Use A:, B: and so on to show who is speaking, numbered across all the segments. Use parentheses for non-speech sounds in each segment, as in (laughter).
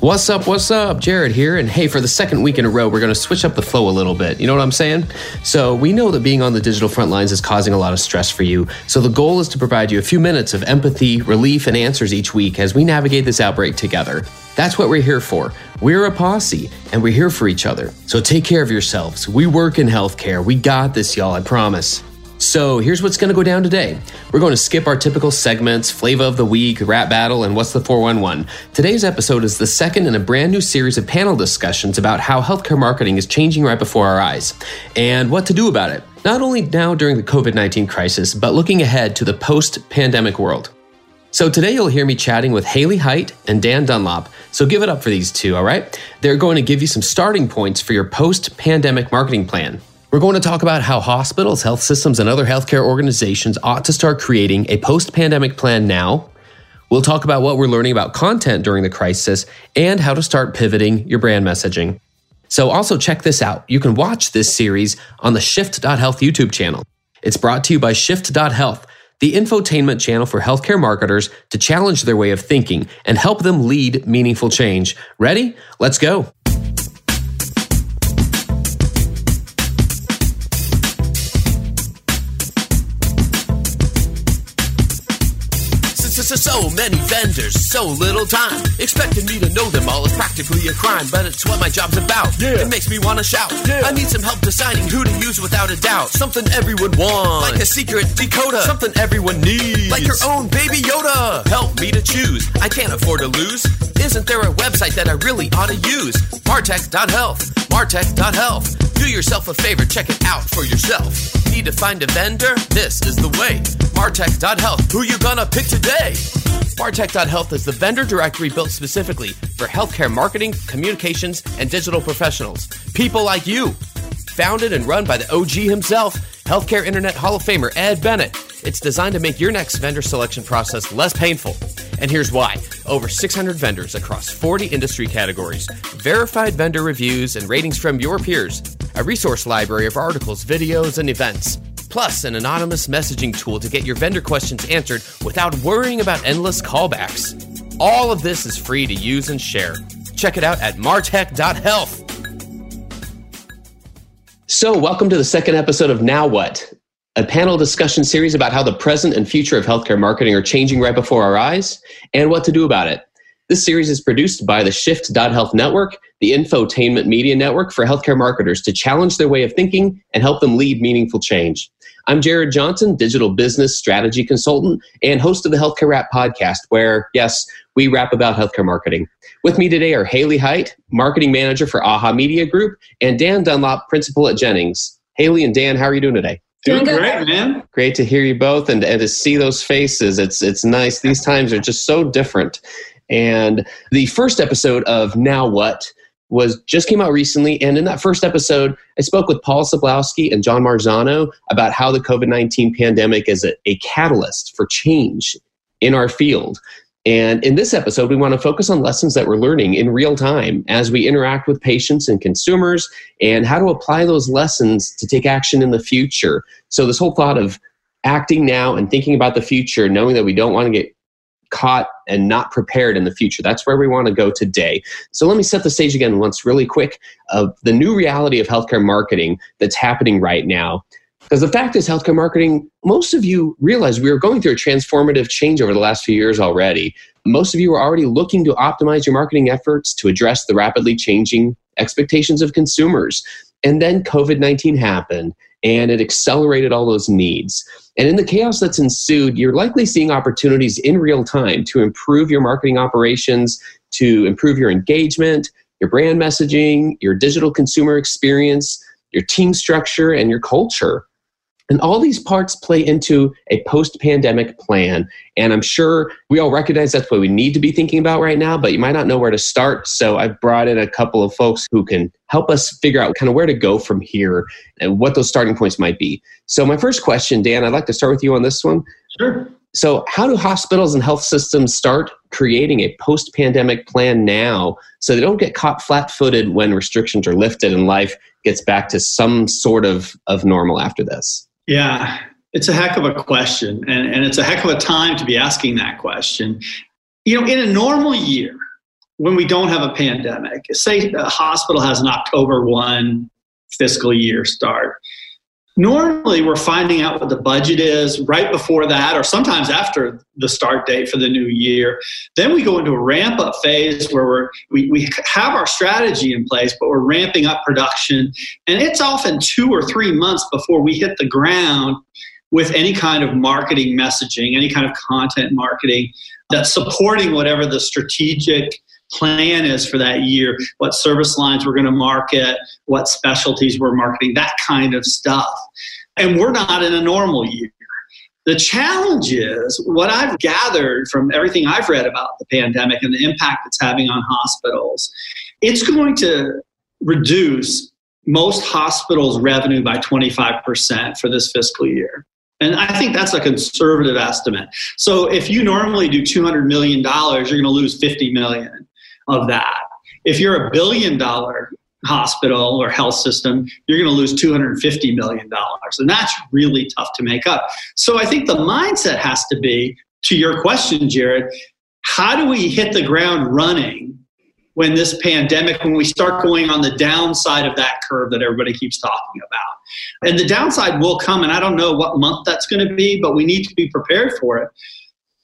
A: What's up? What's up? Jared here. And hey, for the second week in a row, we're going to switch up the flow a little bit. You know what I'm saying? So, we know that being on the digital front lines is causing a lot of stress for you. So, the goal is to provide you a few minutes of empathy, relief, and answers each week as we navigate this outbreak together. That's what we're here for. We're a posse and we're here for each other. So, take care of yourselves. We work in healthcare. We got this, y'all, I promise. So here's what's going to go down today. We're going to skip our typical segments, flavor of the week, rap battle, and what's the 411. Today's episode is the second in a brand new series of panel discussions about how healthcare marketing is changing right before our eyes and what to do about it. Not only now during the COVID 19 crisis, but looking ahead to the post pandemic world. So today you'll hear me chatting with Haley Height and Dan Dunlop. So give it up for these two, all right? They're going to give you some starting points for your post pandemic marketing plan. We're going to talk about how hospitals, health systems, and other healthcare organizations ought to start creating a post pandemic plan now. We'll talk about what we're learning about content during the crisis and how to start pivoting your brand messaging. So, also check this out. You can watch this series on the Shift.health YouTube channel. It's brought to you by Shift.health, the infotainment channel for healthcare marketers to challenge their way of thinking and help them lead meaningful change. Ready? Let's go.
B: So many vendors, so little time. Expecting me to know them all is practically a crime, but it's what my job's about. Yeah. It makes me want to shout. Yeah. I need some help deciding who to use without a doubt. Something everyone wants, like a secret decoder. Something everyone needs, like your own baby Yoda. Help me to choose. I can't afford to lose. Isn't there a website that I really ought to use? Martech.health. Martech.health. Do yourself a favor, check it out for yourself. Need to find a vendor? This is the way. Martech.health. Who you gonna pick today? Martech.health is the vendor directory built specifically for healthcare marketing, communications, and digital professionals. People like you. Founded and run by the OG himself, Healthcare Internet Hall of Famer Ed Bennett. It's designed to make your next vendor selection process less painful. And here's why over 600 vendors across 40 industry categories, verified vendor reviews and ratings from your peers, a resource library of articles, videos, and events plus an anonymous messaging tool to get your vendor questions answered without worrying about endless callbacks. All of this is free to use and share. Check it out at martech.health.
A: So, welcome to the second episode of Now What, a panel discussion series about how the present and future of healthcare marketing are changing right before our eyes and what to do about it. This series is produced by the Shift.Health Network, the infotainment media network for healthcare marketers to challenge their way of thinking and help them lead meaningful change. I'm Jared Johnson, digital business strategy consultant and host of the Healthcare Rap podcast, where, yes, we rap about healthcare marketing. With me today are Haley Height, marketing manager for AHA Media Group, and Dan Dunlop, principal at Jennings. Haley and Dan, how are you doing today?
C: Doing great, man.
A: Great to hear you both and, and to see those faces. It's it's nice. These times are just so different. And the first episode of Now What was just came out recently. And in that first episode, I spoke with Paul Sobolewski and John Marzano about how the COVID 19 pandemic is a, a catalyst for change in our field. And in this episode, we want to focus on lessons that we're learning in real time as we interact with patients and consumers and how to apply those lessons to take action in the future. So, this whole thought of acting now and thinking about the future, knowing that we don't want to get caught and not prepared in the future. That's where we want to go today. So let me set the stage again once really quick of the new reality of healthcare marketing that's happening right now. Because the fact is, healthcare marketing, most of you realize we are going through a transformative change over the last few years already. Most of you are already looking to optimize your marketing efforts to address the rapidly changing expectations of consumers. And then COVID 19 happened and it accelerated all those needs. And in the chaos that's ensued, you're likely seeing opportunities in real time to improve your marketing operations, to improve your engagement, your brand messaging, your digital consumer experience, your team structure, and your culture. And all these parts play into a post pandemic plan. And I'm sure we all recognize that's what we need to be thinking about right now, but you might not know where to start. So I've brought in a couple of folks who can help us figure out kind of where to go from here and what those starting points might be. So, my first question, Dan, I'd like to start with you on this one.
C: Sure.
A: So, how do hospitals and health systems start creating a post pandemic plan now so they don't get caught flat footed when restrictions are lifted and life gets back to some sort of, of normal after this?
C: Yeah, it's a heck of a question, and, and it's a heck of a time to be asking that question. You know, in a normal year, when we don't have a pandemic, say a hospital has an October 1 fiscal year start, Normally, we're finding out what the budget is right before that, or sometimes after the start date for the new year. Then we go into a ramp up phase where we're, we, we have our strategy in place, but we're ramping up production. And it's often two or three months before we hit the ground with any kind of marketing messaging, any kind of content marketing that's supporting whatever the strategic plan is for that year, what service lines we're going to market, what specialties we're marketing, that kind of stuff. And we're not in a normal year. The challenge is what I've gathered from everything I've read about the pandemic and the impact it's having on hospitals, it's going to reduce most hospitals' revenue by 25% for this fiscal year. And I think that's a conservative estimate. So if you normally do $200 million, you're going to lose 50 million of that. If you're a billion dollar hospital or health system, you're going to lose $250 million. And that's really tough to make up. So I think the mindset has to be to your question, Jared, how do we hit the ground running when this pandemic, when we start going on the downside of that curve that everybody keeps talking about? And the downside will come, and I don't know what month that's going to be, but we need to be prepared for it.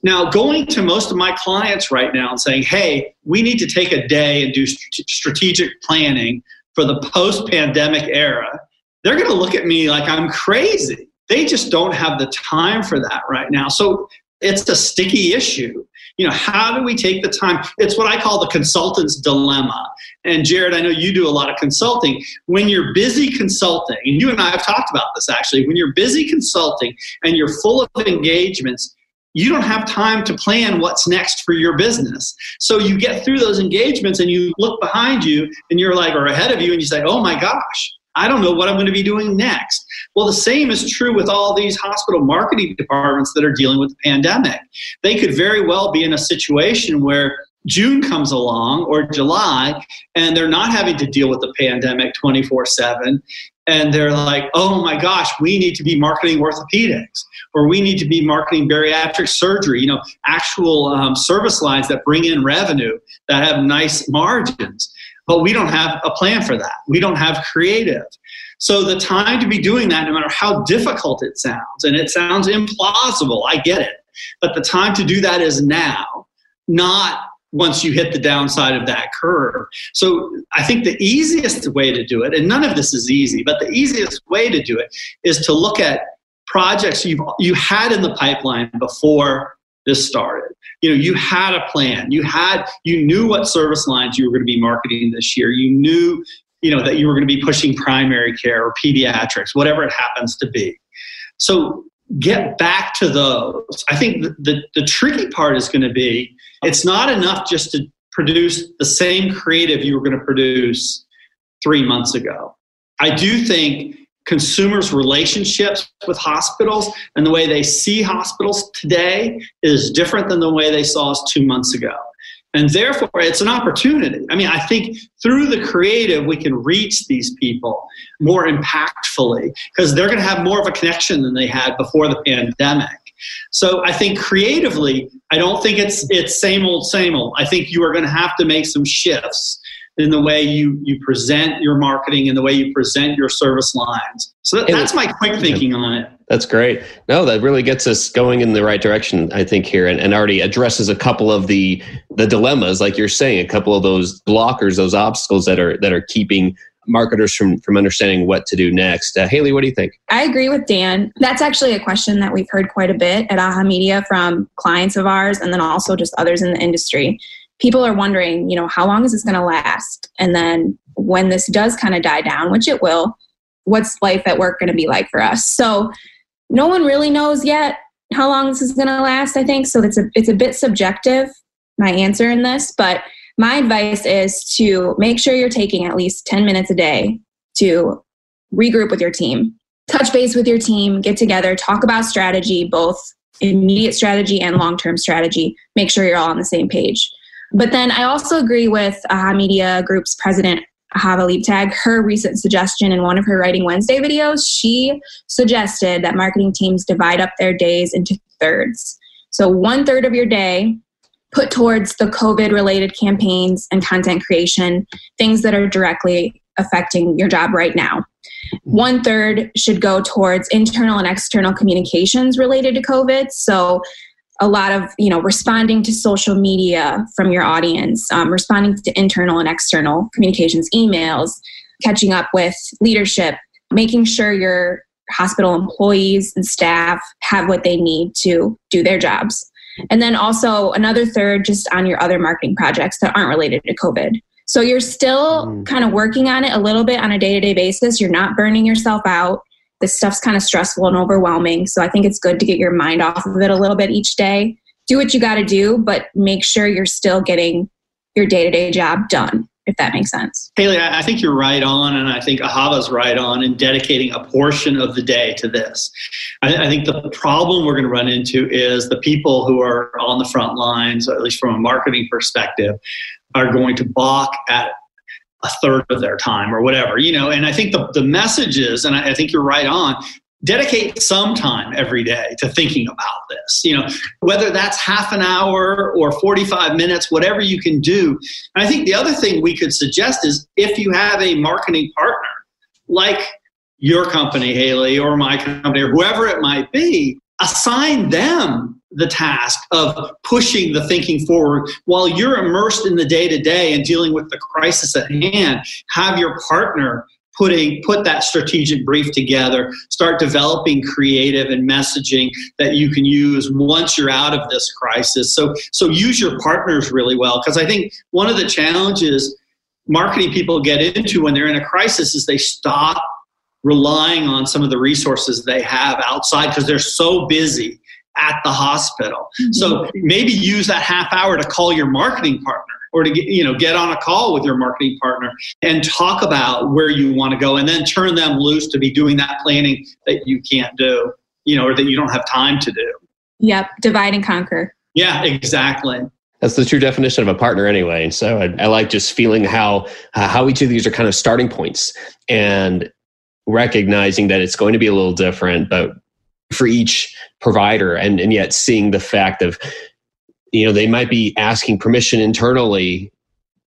C: Now, going to most of my clients right now and saying, hey, we need to take a day and do strategic planning for the post pandemic era, they're going to look at me like I'm crazy. They just don't have the time for that right now. So it's a sticky issue. You know, how do we take the time? It's what I call the consultant's dilemma. And Jared, I know you do a lot of consulting. When you're busy consulting, and you and I have talked about this actually, when you're busy consulting and you're full of engagements, you don't have time to plan what's next for your business. So you get through those engagements and you look behind you and you're like, or ahead of you, and you say, oh my gosh, I don't know what I'm going to be doing next. Well, the same is true with all these hospital marketing departments that are dealing with the pandemic. They could very well be in a situation where June comes along or July and they're not having to deal with the pandemic 24 7 and they're like, oh my gosh, we need to be marketing orthopedics or we need to be marketing bariatric surgery, you know, actual um, service lines that bring in revenue that have nice margins. But we don't have a plan for that. We don't have creative. So the time to be doing that, no matter how difficult it sounds, and it sounds implausible, I get it. But the time to do that is now, not once you hit the downside of that curve. So I think the easiest way to do it, and none of this is easy, but the easiest way to do it is to look at projects you've you had in the pipeline before this started. You know, you had a plan. You had you knew what service lines you were going to be marketing this year. You knew, you know, that you were going to be pushing primary care or pediatrics, whatever it happens to be. So get back to those. I think the, the, the tricky part is going to be it's not enough just to produce the same creative you were going to produce three months ago. I do think consumers' relationships with hospitals and the way they see hospitals today is different than the way they saw us two months ago. And therefore, it's an opportunity. I mean, I think through the creative, we can reach these people more impactfully because they're going to have more of a connection than they had before the pandemic. So I think creatively, I don't think it's it's same old, same old. I think you are going to have to make some shifts in the way you you present your marketing and the way you present your service lines. So that, that's my quick thinking on it.
A: That's great. No, that really gets us going in the right direction, I think, here, and, and already addresses a couple of the the dilemmas, like you're saying, a couple of those blockers, those obstacles that are that are keeping marketers from from understanding what to do next. Uh, Haley, what do you think?
D: I agree with Dan. That's actually a question that we've heard quite a bit at Aha Media from clients of ours, and then also just others in the industry. People are wondering, you know, how long is this going to last? And then when this does kind of die down, which it will, what's life at work going to be like for us? So no one really knows yet how long this is going to last. I think so. It's a it's a bit subjective. My answer in this, but my advice is to make sure you're taking at least 10 minutes a day to regroup with your team, touch base with your team, get together, talk about strategy, both immediate strategy and long term strategy. Make sure you're all on the same page. But then I also agree with Aha Media Group's president, Ahava Leibtag, her recent suggestion in one of her Writing Wednesday videos. She suggested that marketing teams divide up their days into thirds. So, one third of your day put towards the COVID related campaigns and content creation, things that are directly affecting your job right now. One third should go towards internal and external communications related to COVID. So, a lot of you know responding to social media from your audience um, responding to internal and external communications emails catching up with leadership making sure your hospital employees and staff have what they need to do their jobs and then also another third just on your other marketing projects that aren't related to covid so you're still mm. kind of working on it a little bit on a day-to-day basis you're not burning yourself out this stuff's kind of stressful and overwhelming. So I think it's good to get your mind off of it a little bit each day. Do what you got to do, but make sure you're still getting your day to day job done, if that makes sense.
C: Haley, I think you're right on, and I think Ahava's right on in dedicating a portion of the day to this. I, I think the problem we're going to run into is the people who are on the front lines, at least from a marketing perspective, are going to balk at a third of their time or whatever, you know. And I think the, the message is, and I, I think you're right on, dedicate some time every day to thinking about this. You know whether that's half an hour or 45 minutes whatever you can do. And i think the other thing we could suggest is if you have a marketing partner like your company haley or my company or whoever it might be assign them the task of pushing the thinking forward while you're immersed in the day to day and dealing with the crisis at hand. Have your partner putting put that strategic brief together start developing creative and messaging that you can use once you're out of this crisis so so use your partners really well because i think one of the challenges marketing people get into when they're in a crisis is they stop relying on some of the resources they have outside because they're so busy at the hospital. Mm-hmm. So maybe use that half hour to call your marketing partner or to get, you know get on a call with your marketing partner and talk about where you want to go and then turn them loose to be doing that planning that you can't do, you know, or that you don't have time to do.
D: Yep, divide and conquer.
C: Yeah, exactly.
A: That's the true definition of a partner, anyway. And so I, I like just feeling how uh, how each of these are kind of starting points, and recognizing that it's going to be a little different, but for each provider, and, and yet seeing the fact of, you know, they might be asking permission internally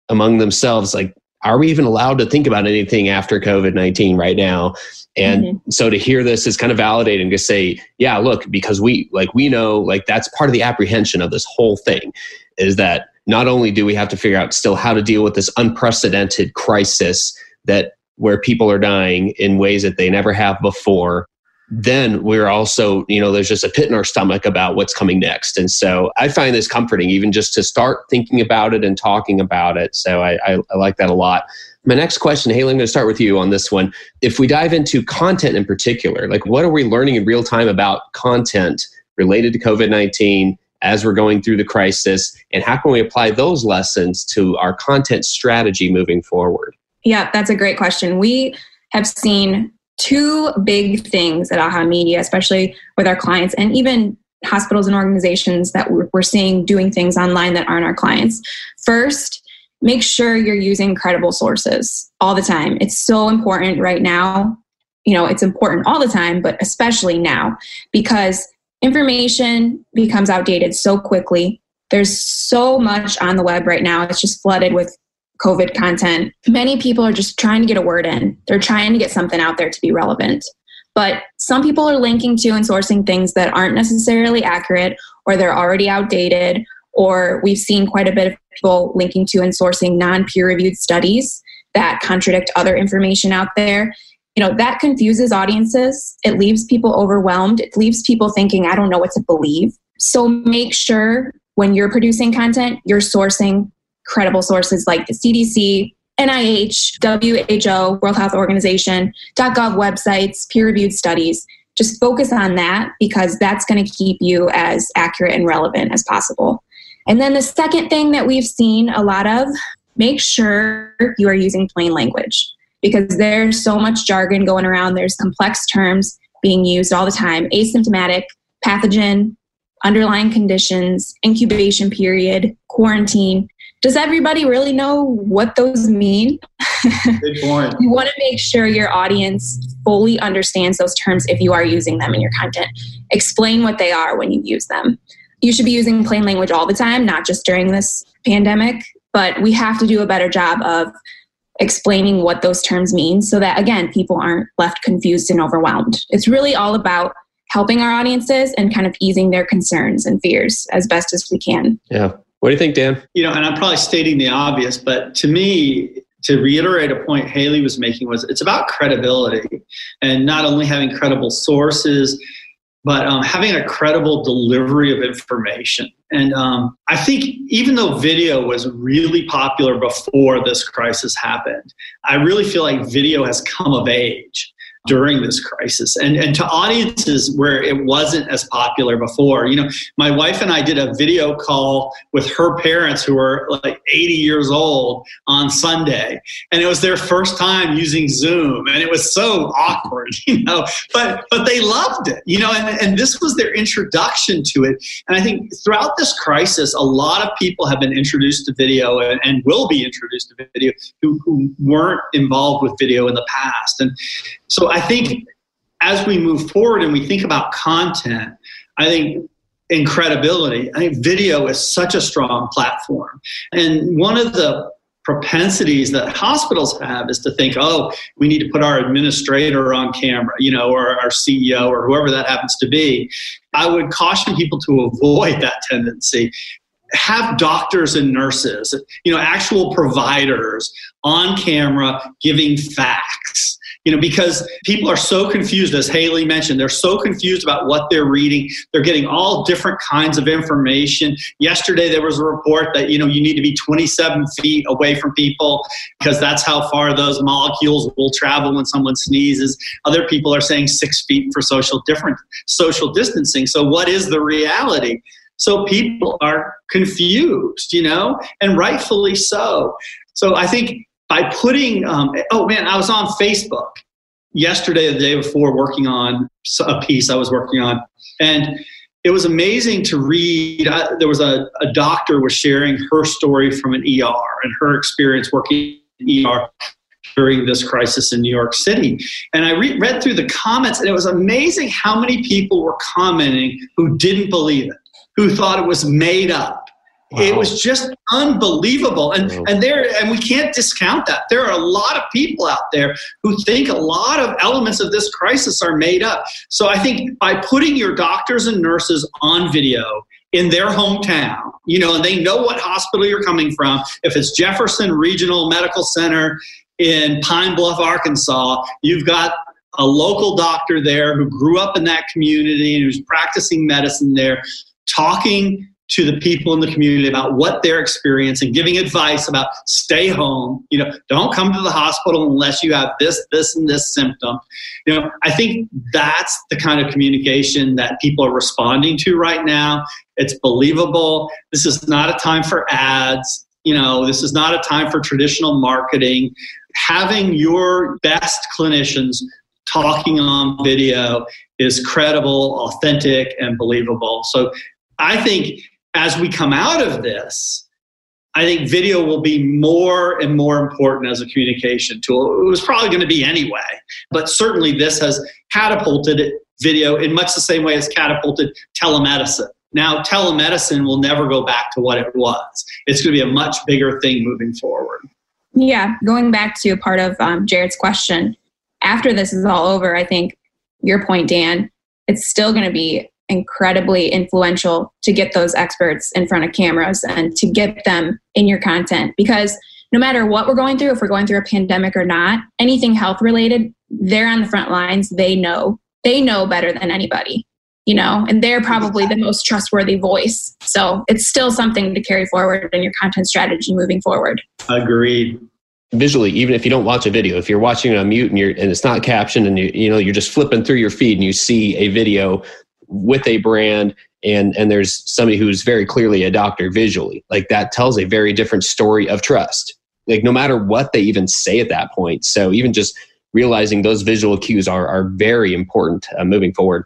A: among themselves, like, are we even allowed to think about anything after COVID 19 right now? And mm-hmm. so to hear this is kind of validating to say, yeah, look, because we like we know like that's part of the apprehension of this whole thing is that not only do we have to figure out still how to deal with this unprecedented crisis that where people are dying in ways that they never have before then we're also you know there's just a pit in our stomach about what's coming next. And so i find this comforting even just to start thinking about it and talking about it. So i, I, I like that a lot. My next question haley i'm going to start with you on this one. If we dive into content in particular like what are we learning in real time about content related to covid-19 as we're going through the crisis? And how can we apply those lessons to our content strategy moving forward?
D: Yeah, that's a great question. We have seen two big things at Aha Media, especially with our clients and even hospitals and organizations that we're seeing doing things online that aren't our clients. First, make sure you're using credible sources all the time. It's so important right now. You know, it's important all the time, but especially now because information becomes outdated so quickly. There's so much on the web right now. It's just flooded with COVID content, many people are just trying to get a word in. They're trying to get something out there to be relevant. But some people are linking to and sourcing things that aren't necessarily accurate or they're already outdated. Or we've seen quite a bit of people linking to and sourcing non peer reviewed studies that contradict other information out there. You know, that confuses audiences. It leaves people overwhelmed. It leaves people thinking, I don't know what to believe. So make sure when you're producing content, you're sourcing credible sources like the CDC, NIH, WHO, World Health Organization, .gov websites, peer-reviewed studies. Just focus on that because that's going to keep you as accurate and relevant as possible. And then the second thing that we've seen a lot of, make sure you are using plain language because there's so much jargon going around. There's complex terms being used all the time asymptomatic, pathogen, underlying conditions, incubation period, quarantine does everybody really know what those mean? (laughs)
C: Good point.
D: you want to make sure your audience fully understands those terms if you are using them in your content. Explain what they are when you use them. You should be using plain language all the time, not just during this pandemic, but we have to do a better job of explaining what those terms mean so that, again, people aren't left confused and overwhelmed. It's really all about helping our audiences and kind of easing their concerns and fears as best as we can.
A: Yeah. What do you think, Dan?
C: You know, and I'm probably stating the obvious, but to me, to reiterate a point Haley was making was it's about credibility and not only having credible sources, but um, having a credible delivery of information. And um, I think even though video was really popular before this crisis happened, I really feel like video has come of age during this crisis and, and to audiences where it wasn't as popular before. You know, my wife and I did a video call with her parents who were like 80 years old on Sunday, and it was their first time using Zoom, and it was so awkward, (laughs) you know, but but they loved it, you know, and, and this was their introduction to it. And I think throughout this crisis, a lot of people have been introduced to video and, and will be introduced to video who, who weren't involved with video in the past. And so think as we move forward and we think about content, I think incredibility. I think video is such a strong platform. And one of the propensities that hospitals have is to think, oh, we need to put our administrator on camera, you know, or our CEO or whoever that happens to be. I would caution people to avoid that tendency have doctors and nurses, you know, actual providers on camera giving facts you know, because people are so confused, as Haley mentioned, they're so confused about what they're reading. They're getting all different kinds of information. Yesterday, there was a report that, you know, you need to be 27 feet away from people because that's how far those molecules will travel when someone sneezes. Other people are saying six feet for social different social distancing. So what is the reality? So people are confused, you know, and rightfully so. So I think by putting, um, oh man, I was on Facebook yesterday, the day before, working on a piece I was working on, and it was amazing to read. I, there was a, a doctor was sharing her story from an ER and her experience working in ER during this crisis in New York City. And I re- read through the comments, and it was amazing how many people were commenting who didn't believe it, who thought it was made up Wow. It was just unbelievable. And wow. and there and we can't discount that. There are a lot of people out there who think a lot of elements of this crisis are made up. So I think by putting your doctors and nurses on video in their hometown, you know, and they know what hospital you're coming from. If it's Jefferson Regional Medical Center in Pine Bluff, Arkansas, you've got a local doctor there who grew up in that community and who's practicing medicine there, talking to the people in the community about what they're experiencing, giving advice about stay home. You know, don't come to the hospital unless you have this, this, and this symptom. You know, I think that's the kind of communication that people are responding to right now. It's believable. This is not a time for ads. You know, this is not a time for traditional marketing. Having your best clinicians talking on video is credible, authentic, and believable. So I think as we come out of this, I think video will be more and more important as a communication tool. It was probably going to be anyway, but certainly this has catapulted video in much the same way as catapulted telemedicine. Now, telemedicine will never go back to what it was. It's going to be a much bigger thing moving forward.
D: Yeah, going back to part of um, Jared's question, after this is all over, I think your point, Dan, it's still going to be incredibly influential to get those experts in front of cameras and to get them in your content because no matter what we're going through, if we're going through a pandemic or not, anything health related, they're on the front lines. They know. They know better than anybody, you know, and they're probably the most trustworthy voice. So it's still something to carry forward in your content strategy moving forward.
C: Agreed
A: visually even if you don't watch a video if you're watching it on mute and you're and it's not captioned and you you know you're just flipping through your feed and you see a video with a brand and and there's somebody who's very clearly a doctor visually like that tells a very different story of trust. Like no matter what they even say at that point. So even just realizing those visual cues are are very important uh, moving forward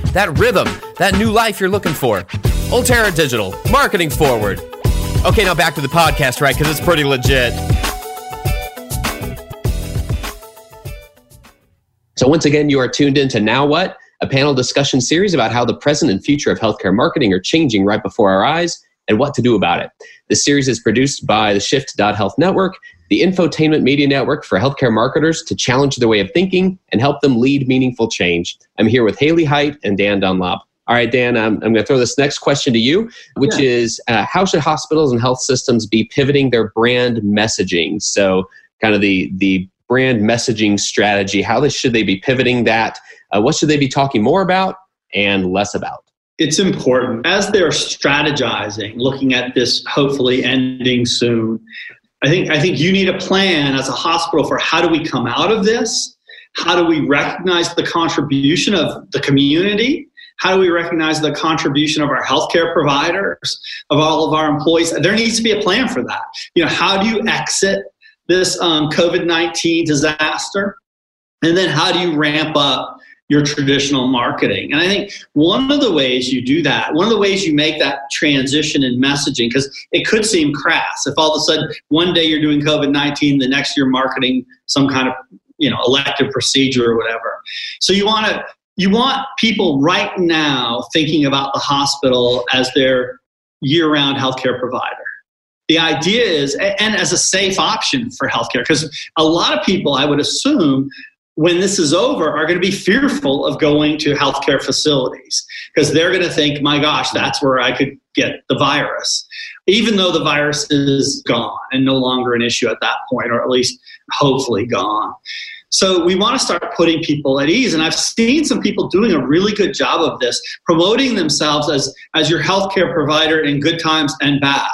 B: that rhythm, that new life you're looking for. Ultera Digital, marketing forward. Okay, now back to the podcast, right? Because it's pretty legit.
A: So, once again, you are tuned in to Now What, a panel discussion series about how the present and future of healthcare marketing are changing right before our eyes and what to do about it. This series is produced by the Shift.Health Network the infotainment media network for healthcare marketers to challenge their way of thinking and help them lead meaningful change. I'm here with Haley Height and Dan Dunlop. All right, Dan, I'm, I'm going to throw this next question to you, which yeah. is uh, how should hospitals and health systems be pivoting their brand messaging? So, kind of the, the brand messaging strategy, how they, should they be pivoting that? Uh, what should they be talking more about and less about?
C: It's important as they're strategizing, looking at this hopefully ending soon. I think I think you need a plan as a hospital for how do we come out of this? How do we recognize the contribution of the community? How do we recognize the contribution of our healthcare providers, of all of our employees? There needs to be a plan for that. You know, how do you exit this um, COVID nineteen disaster? And then how do you ramp up your traditional marketing. And I think one of the ways you do that, one of the ways you make that transition in messaging, because it could seem crass if all of a sudden one day you're doing COVID 19, the next you're marketing some kind of you know elective procedure or whatever. So you want to you want people right now thinking about the hospital as their year-round healthcare provider the idea is and as a safe option for healthcare because a lot of people i would assume when this is over, are going to be fearful of going to healthcare facilities because they're going to think, my gosh, that's where I could get the virus. Even though the virus is gone and no longer an issue at that point, or at least hopefully gone. So we want to start putting people at ease. And I've seen some people doing a really good job of this, promoting themselves as, as your healthcare provider in good times and bad.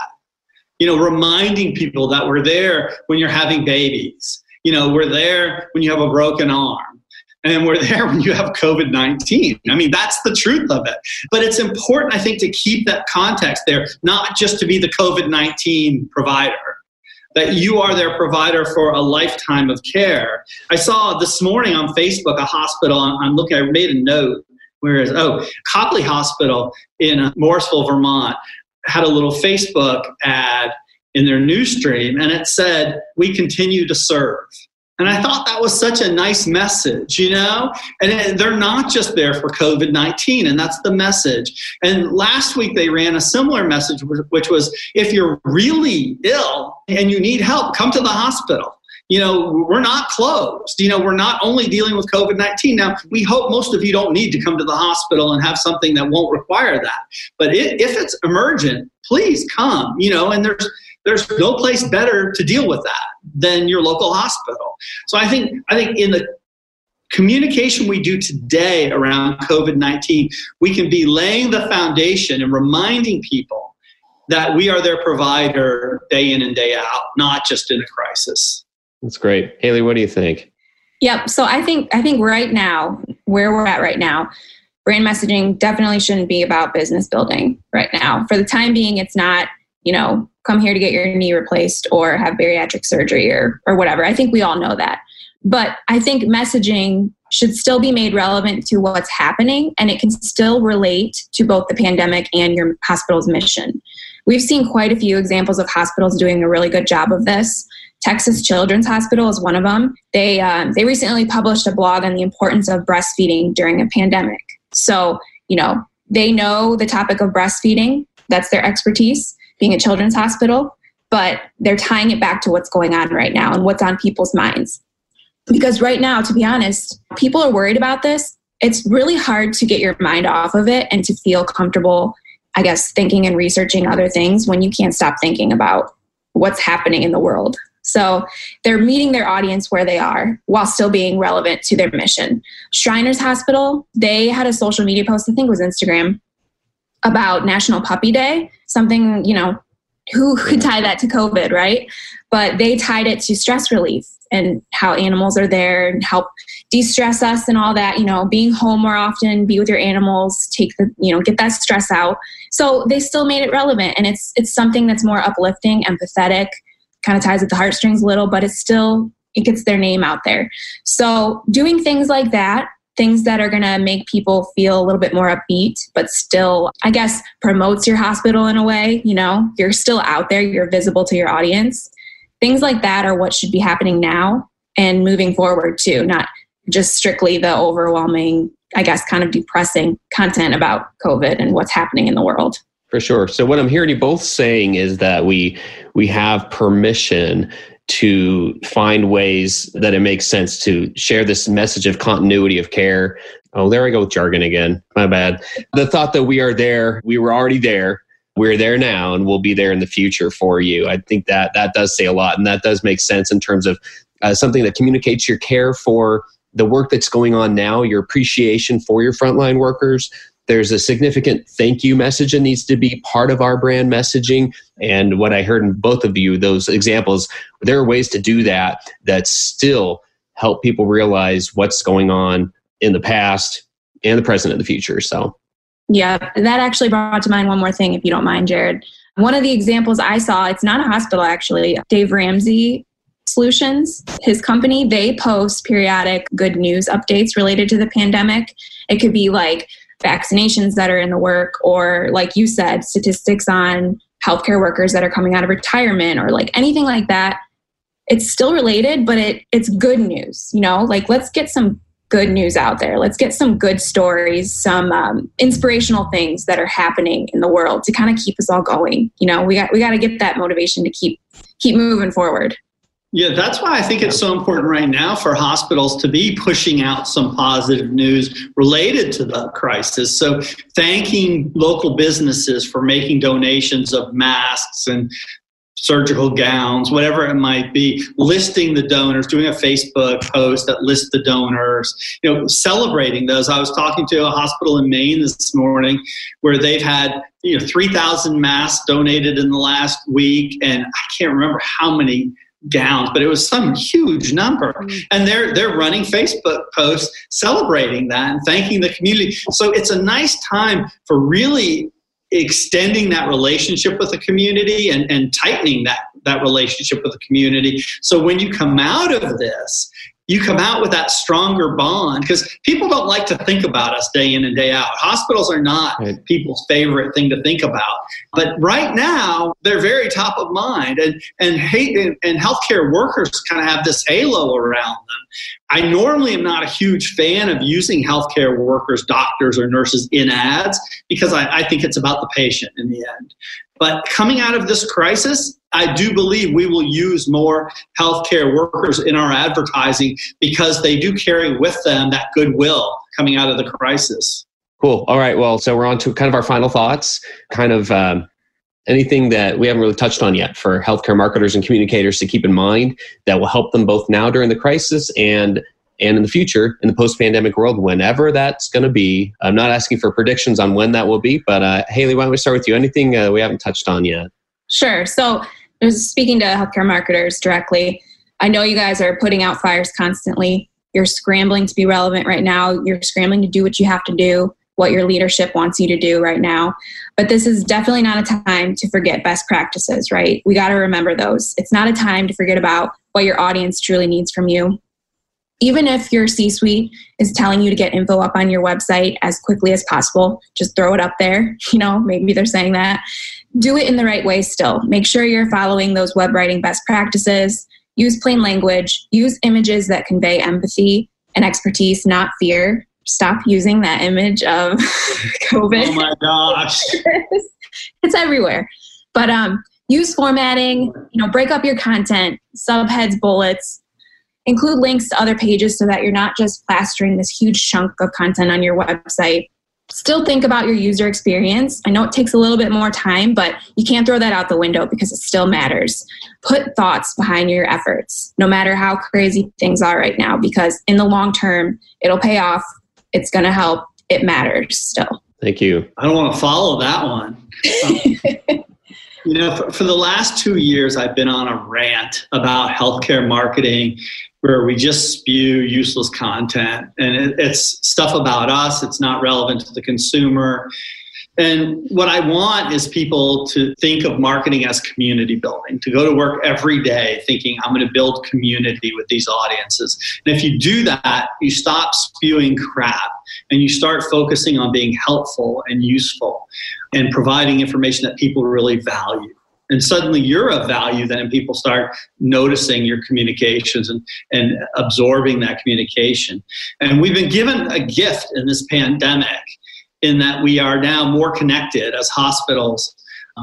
C: You know, reminding people that we're there when you're having babies you know, we're there when you have a broken arm and we're there when you have COVID 19. I mean, that's the truth of it. But it's important, I think, to keep that context there, not just to be the COVID 19 provider. That you are their provider for a lifetime of care. I saw this morning on Facebook a hospital. I'm looking, I made a note. Where is, oh, Copley Hospital in uh, Morrisville, Vermont had a little Facebook ad in their news stream, and it said, We continue to serve. And I thought that was such a nice message, you know? And they're not just there for COVID 19, and that's the message. And last week they ran a similar message, which was if you're really ill and you need help, come to the hospital. you know, we're not closed. You know, we're not only dealing with COVID 19. Now, we hope most of you don't need to come to the hospital and have something that won't require that. But if it's emergent, please come, you know, and there's, there's no place better to deal with that than your local hospital. So I think I think in the communication we do today around COVID-19, we can be laying the foundation and reminding people that we are their provider day in and day out, not just in a crisis.
A: That's great. Haley, what do you think?
D: Yep. So I think I think right now, where we're at right now, brand messaging definitely shouldn't be about business building right now. For the time being, it's not, you know, come here to get your knee replaced or have bariatric surgery or or whatever. I think we all know that. But I think messaging should still be made relevant to what's happening and it can still relate to both the pandemic and your hospital's mission. We've seen quite a few examples of hospitals doing a really good job of this. Texas Children's Hospital is one of them. They um, they recently published a blog on the importance of breastfeeding during a pandemic. So you know they know the topic of breastfeeding. That's their expertise, being a children's hospital. But they're tying it back to what's going on right now and what's on people's minds. Because right now, to be honest, people are worried about this. It's really hard to get your mind off of it and to feel comfortable, I guess, thinking and researching other things when you can't stop thinking about what's happening in the world. So they're meeting their audience where they are while still being relevant to their mission. Shriners Hospital, they had a social media post, I think it was Instagram, about National Puppy Day, something, you know, who (laughs) could tie that to COVID, right? But they tied it to stress relief and how animals are there and help de-stress us and all that you know being home more often be with your animals take the you know get that stress out so they still made it relevant and it's it's something that's more uplifting empathetic kind of ties at the heartstrings a little but it's still it gets their name out there so doing things like that things that are going to make people feel a little bit more upbeat but still i guess promotes your hospital in a way you know you're still out there you're visible to your audience things like that are what should be happening now and moving forward too, not just strictly the overwhelming, I guess, kind of depressing content about COVID and what's happening in the world.
A: For sure. So what I'm hearing you both saying is that we we have permission to find ways that it makes sense to share this message of continuity of care. Oh, there I go with jargon again. My bad. The thought that we are there, we were already there, we're there now and we'll be there in the future for you. I think that that does say a lot and that does make sense in terms of uh, something that communicates your care for the work that's going on now, your appreciation for your frontline workers. There's a significant thank you message that needs to be part of our brand messaging. And what I heard in both of you, those examples, there are ways to do that that still help people realize what's going on in the past and the present and the future. So
D: yeah, that actually brought to mind one more thing, if you don't mind, Jared. One of the examples I saw, it's not a hospital actually, Dave Ramsey Solutions, his company, they post periodic good news updates related to the pandemic. It could be like vaccinations that are in the work, or like you said, statistics on healthcare workers that are coming out of retirement, or like anything like that. It's still related, but it it's good news, you know, like let's get some good news out there. Let's get some good stories, some um, inspirational things that are happening in the world to kind of keep us all going. You know, we got we got to get that motivation to keep keep moving forward.
C: Yeah, that's why I think it's so important right now for hospitals to be pushing out some positive news related to the crisis. So, thanking local businesses for making donations of masks and surgical gowns, whatever it might be, listing the donors, doing a Facebook post that lists the donors, you know, celebrating those. I was talking to a hospital in Maine this morning where they've had, you know, 3,000 masks donated in the last week, and I can't remember how many gowns, but it was some huge number. Mm. And they're they're running Facebook posts celebrating that and thanking the community. So it's a nice time for really extending that relationship with the community and, and tightening that, that relationship with the community. So when you come out of this, you come out with that stronger bond because people don't like to think about us day in and day out. Hospitals are not right. people's favorite thing to think about, but right now they're very top of mind, and and hate and, and healthcare workers kind of have this halo around them. I normally am not a huge fan of using healthcare workers, doctors, or nurses in ads because I, I think it's about the patient in the end. But coming out of this crisis, I do believe we will use more healthcare workers in our advertising because they do carry with them that goodwill coming out of the crisis.
A: Cool. All right. Well, so we're on to kind of our final thoughts, kind of um, anything that we haven't really touched on yet for healthcare marketers and communicators to keep in mind that will help them both now during the crisis and and in the future in the post-pandemic world whenever that's going to be i'm not asking for predictions on when that will be but uh, haley why don't we start with you anything uh, we haven't touched on yet
D: sure so speaking to healthcare marketers directly i know you guys are putting out fires constantly you're scrambling to be relevant right now you're scrambling to do what you have to do what your leadership wants you to do right now. But this is definitely not a time to forget best practices, right? We got to remember those. It's not a time to forget about what your audience truly needs from you. Even if your C suite is telling you to get info up on your website as quickly as possible, just throw it up there. (laughs) You know, maybe they're saying that. Do it in the right way still. Make sure you're following those web writing best practices. Use plain language, use images that convey empathy and expertise, not fear stop using that image of (laughs) COVID.
C: Oh my gosh. (laughs)
D: it's everywhere. But um, use formatting, you know, break up your content, subheads, bullets, include links to other pages so that you're not just plastering this huge chunk of content on your website. Still think about your user experience. I know it takes a little bit more time, but you can't throw that out the window because it still matters. Put thoughts behind your efforts, no matter how crazy things are right now, because in the long term, it'll pay off it's going to help. It matters still.
A: Thank you.
C: I don't want to follow that one. Um, (laughs) you know, for, for, the last two years, I've been on a rant about healthcare marketing where we just spew useless content and it, it's stuff about us, it's not relevant to the consumer. And what I want is people to think of marketing as community building, to go to work every day thinking, I'm going to build community with these audiences. And if you do that, you stop spewing crap and you start focusing on being helpful and useful and providing information that people really value. And suddenly you're of value then, people start noticing your communications and, and absorbing that communication. And we've been given a gift in this pandemic in that we are now more connected as hospitals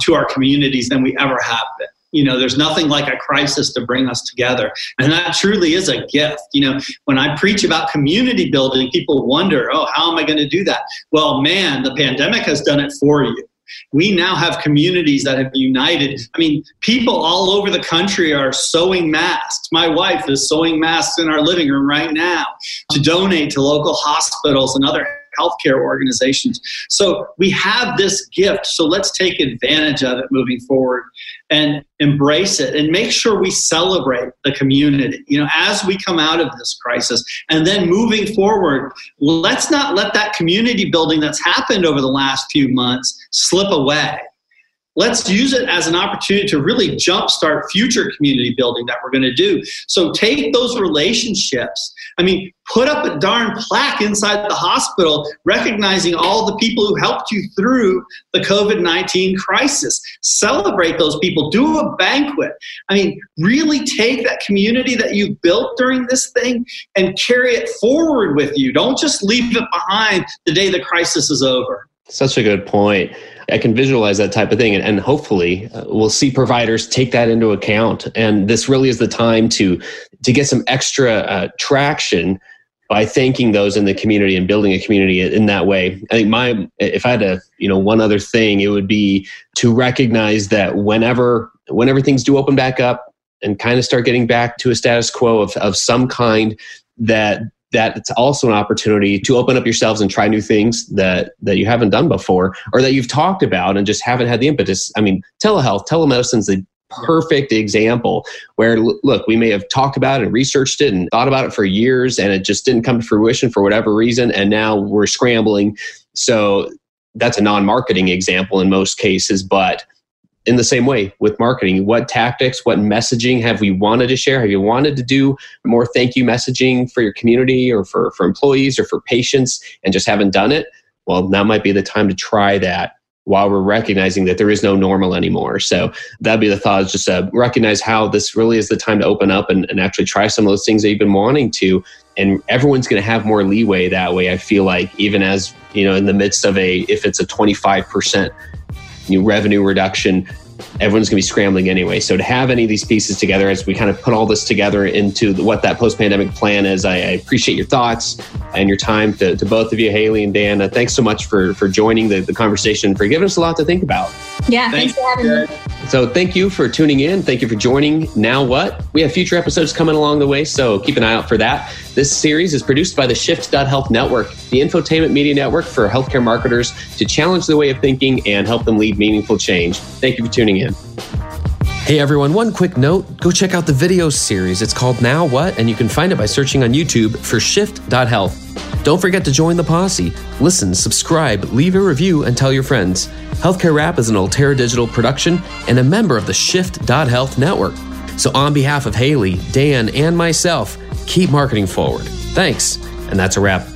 C: to our communities than we ever have been. You know, there's nothing like a crisis to bring us together. And that truly is a gift. You know, when I preach about community building, people wonder, oh, how am I going to do that? Well, man, the pandemic has done it for you. We now have communities that have united. I mean, people all over the country are sewing masks. My wife is sewing masks in our living room right now to donate to local hospitals and other healthcare organizations. So we have this gift. So let's take advantage of it moving forward and embrace it and make sure we celebrate the community. You know, as we come out of this crisis and then moving forward, let's not let that community building that's happened over the last few months slip away let's use it as an opportunity to really jumpstart future community building that we're going to do. So take those relationships. I mean, put up a darn plaque inside the hospital recognizing all the people who helped you through the COVID 19 crisis. Celebrate those people, do a banquet. I mean, really take that community that you've built during this thing and carry it forward with you. Don't just leave it behind the day the crisis is over.
A: Such a good point. I can visualize that type of thing, and, and hopefully, uh, we'll see providers take that into account. And this really is the time to to get some extra uh, traction by thanking those in the community and building a community in that way. I think my if I had a you know one other thing, it would be to recognize that whenever whenever things do open back up and kind of start getting back to a status quo of, of some kind, that that it's also an opportunity to open up yourselves and try new things that that you haven't done before or that you've talked about and just haven't had the impetus. I mean, telehealth, telemedicine is the perfect example where look we may have talked about it and researched it and thought about it for years and it just didn't come to fruition for whatever reason and now we're scrambling so that's a non-marketing example in most cases but in the same way with marketing. What tactics what messaging have we wanted to share? Have you wanted to do more thank you messaging for your community or for, for employees or for patients and just haven't done it? Well now might be the time to try that while we're recognizing that there is no normal anymore. So that'd be the thought is just uh, recognize how this really is the time to open up and, and actually try some of those things that you've been wanting to. And everyone's going to have more leeway that way i feel like even as you know in the midst of a if it's a 25% revenue reduction, everyone's going to be scrambling anyway. So to have any of these pieces together as we kind of put all this together into what that post pandemic plan is, I, I, appreciate your thoughts and your time to, to both of you, Haley and Dan. Uh, thanks so much for, for joining the, the conversation, for giving us a lot to think about.
D: Yeah, thanks, thanks for having me.
A: So thank you for tuning in. Thank you for joining. Now what? We have future episodes coming along the way, so keep an eye out for that. This series is produced by the Shift.Health Network, the infotainment media network for healthcare marketers to challenge the way of thinking and help them lead meaningful change. Thank you for tuning in. Hey everyone, one quick note go check out the video series. It's called Now What, and you can find it by searching on YouTube for Shift.Health. Don't forget to join the posse. Listen, subscribe, leave a review, and tell your friends. Healthcare Rap is an Ultera Digital production and a member of the Shift.Health network. So, on behalf of Haley, Dan, and myself, keep marketing forward. Thanks, and that's a wrap.